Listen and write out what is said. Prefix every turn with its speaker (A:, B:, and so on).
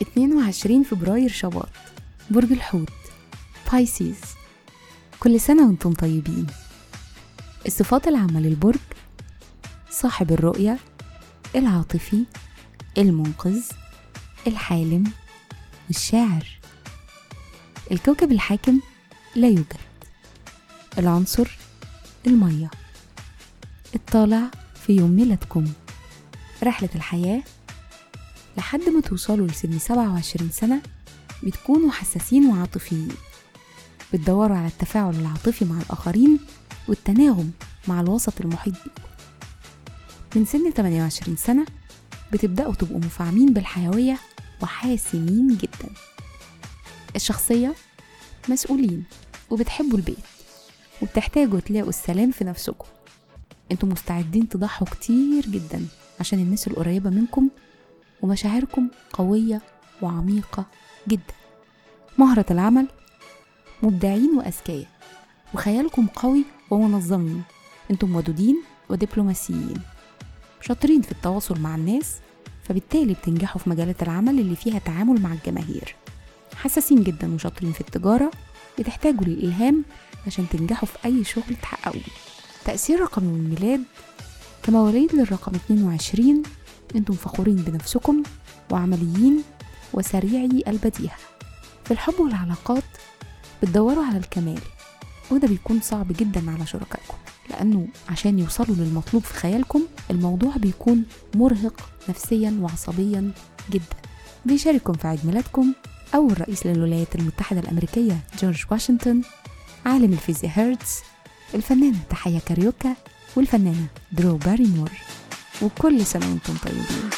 A: اتنين وعشرين فبراير شباط برج الحوت بايسيز كل سنة وأنتم طيبين. الصفات العامة للبرج صاحب الرؤية العاطفي المنقذ الحالم والشاعر الكوكب الحاكم لا يوجد. العنصر المية. الطالع في يوم ميلادكم. رحلة الحياة لحد ما توصلوا لسن 27 سنة بتكونوا حساسين وعاطفيين. بتدوروا على التفاعل العاطفي مع الآخرين والتناغم مع الوسط المحيط. بكم من سن 28 سنة بتبدأوا تبقوا مفعمين بالحيوية وحاسمين جدا. الشخصية مسؤولين وبتحبوا البيت. وبتحتاجوا تلاقوا السلام في نفسكم. أنتوا مستعدين تضحوا كتير جدا عشان الناس القريبة منكم ومشاعركم قوية وعميقة جدا. مهرة العمل مبدعين وأذكياء وخيالكم قوي ومنظمين. أنتم ودودين ودبلوماسيين شاطرين في التواصل مع الناس فبالتالي بتنجحوا في مجالات العمل اللي فيها تعامل مع الجماهير. حساسين جدا وشاطرين في التجارة بتحتاجوا للإلهام عشان تنجحوا في أي شغل تحققوه. تأثير رقم الميلاد كمواليد للرقم 22 أنتم فخورين بنفسكم وعمليين وسريعي البديهة. في الحب والعلاقات بتدوروا على الكمال وده بيكون صعب جدا على شركائكم لأنه عشان يوصلوا للمطلوب في خيالكم الموضوع بيكون مرهق نفسيا وعصبيا جدا. بيشارككم في عيد ميلادكم أول رئيس للولايات المتحدة الأمريكية جورج واشنطن عالم الفيزياء هيرتز الفنانة تحية كاريوكا والفنانة درو باريمور. وكل سنة وأنتم طيبين.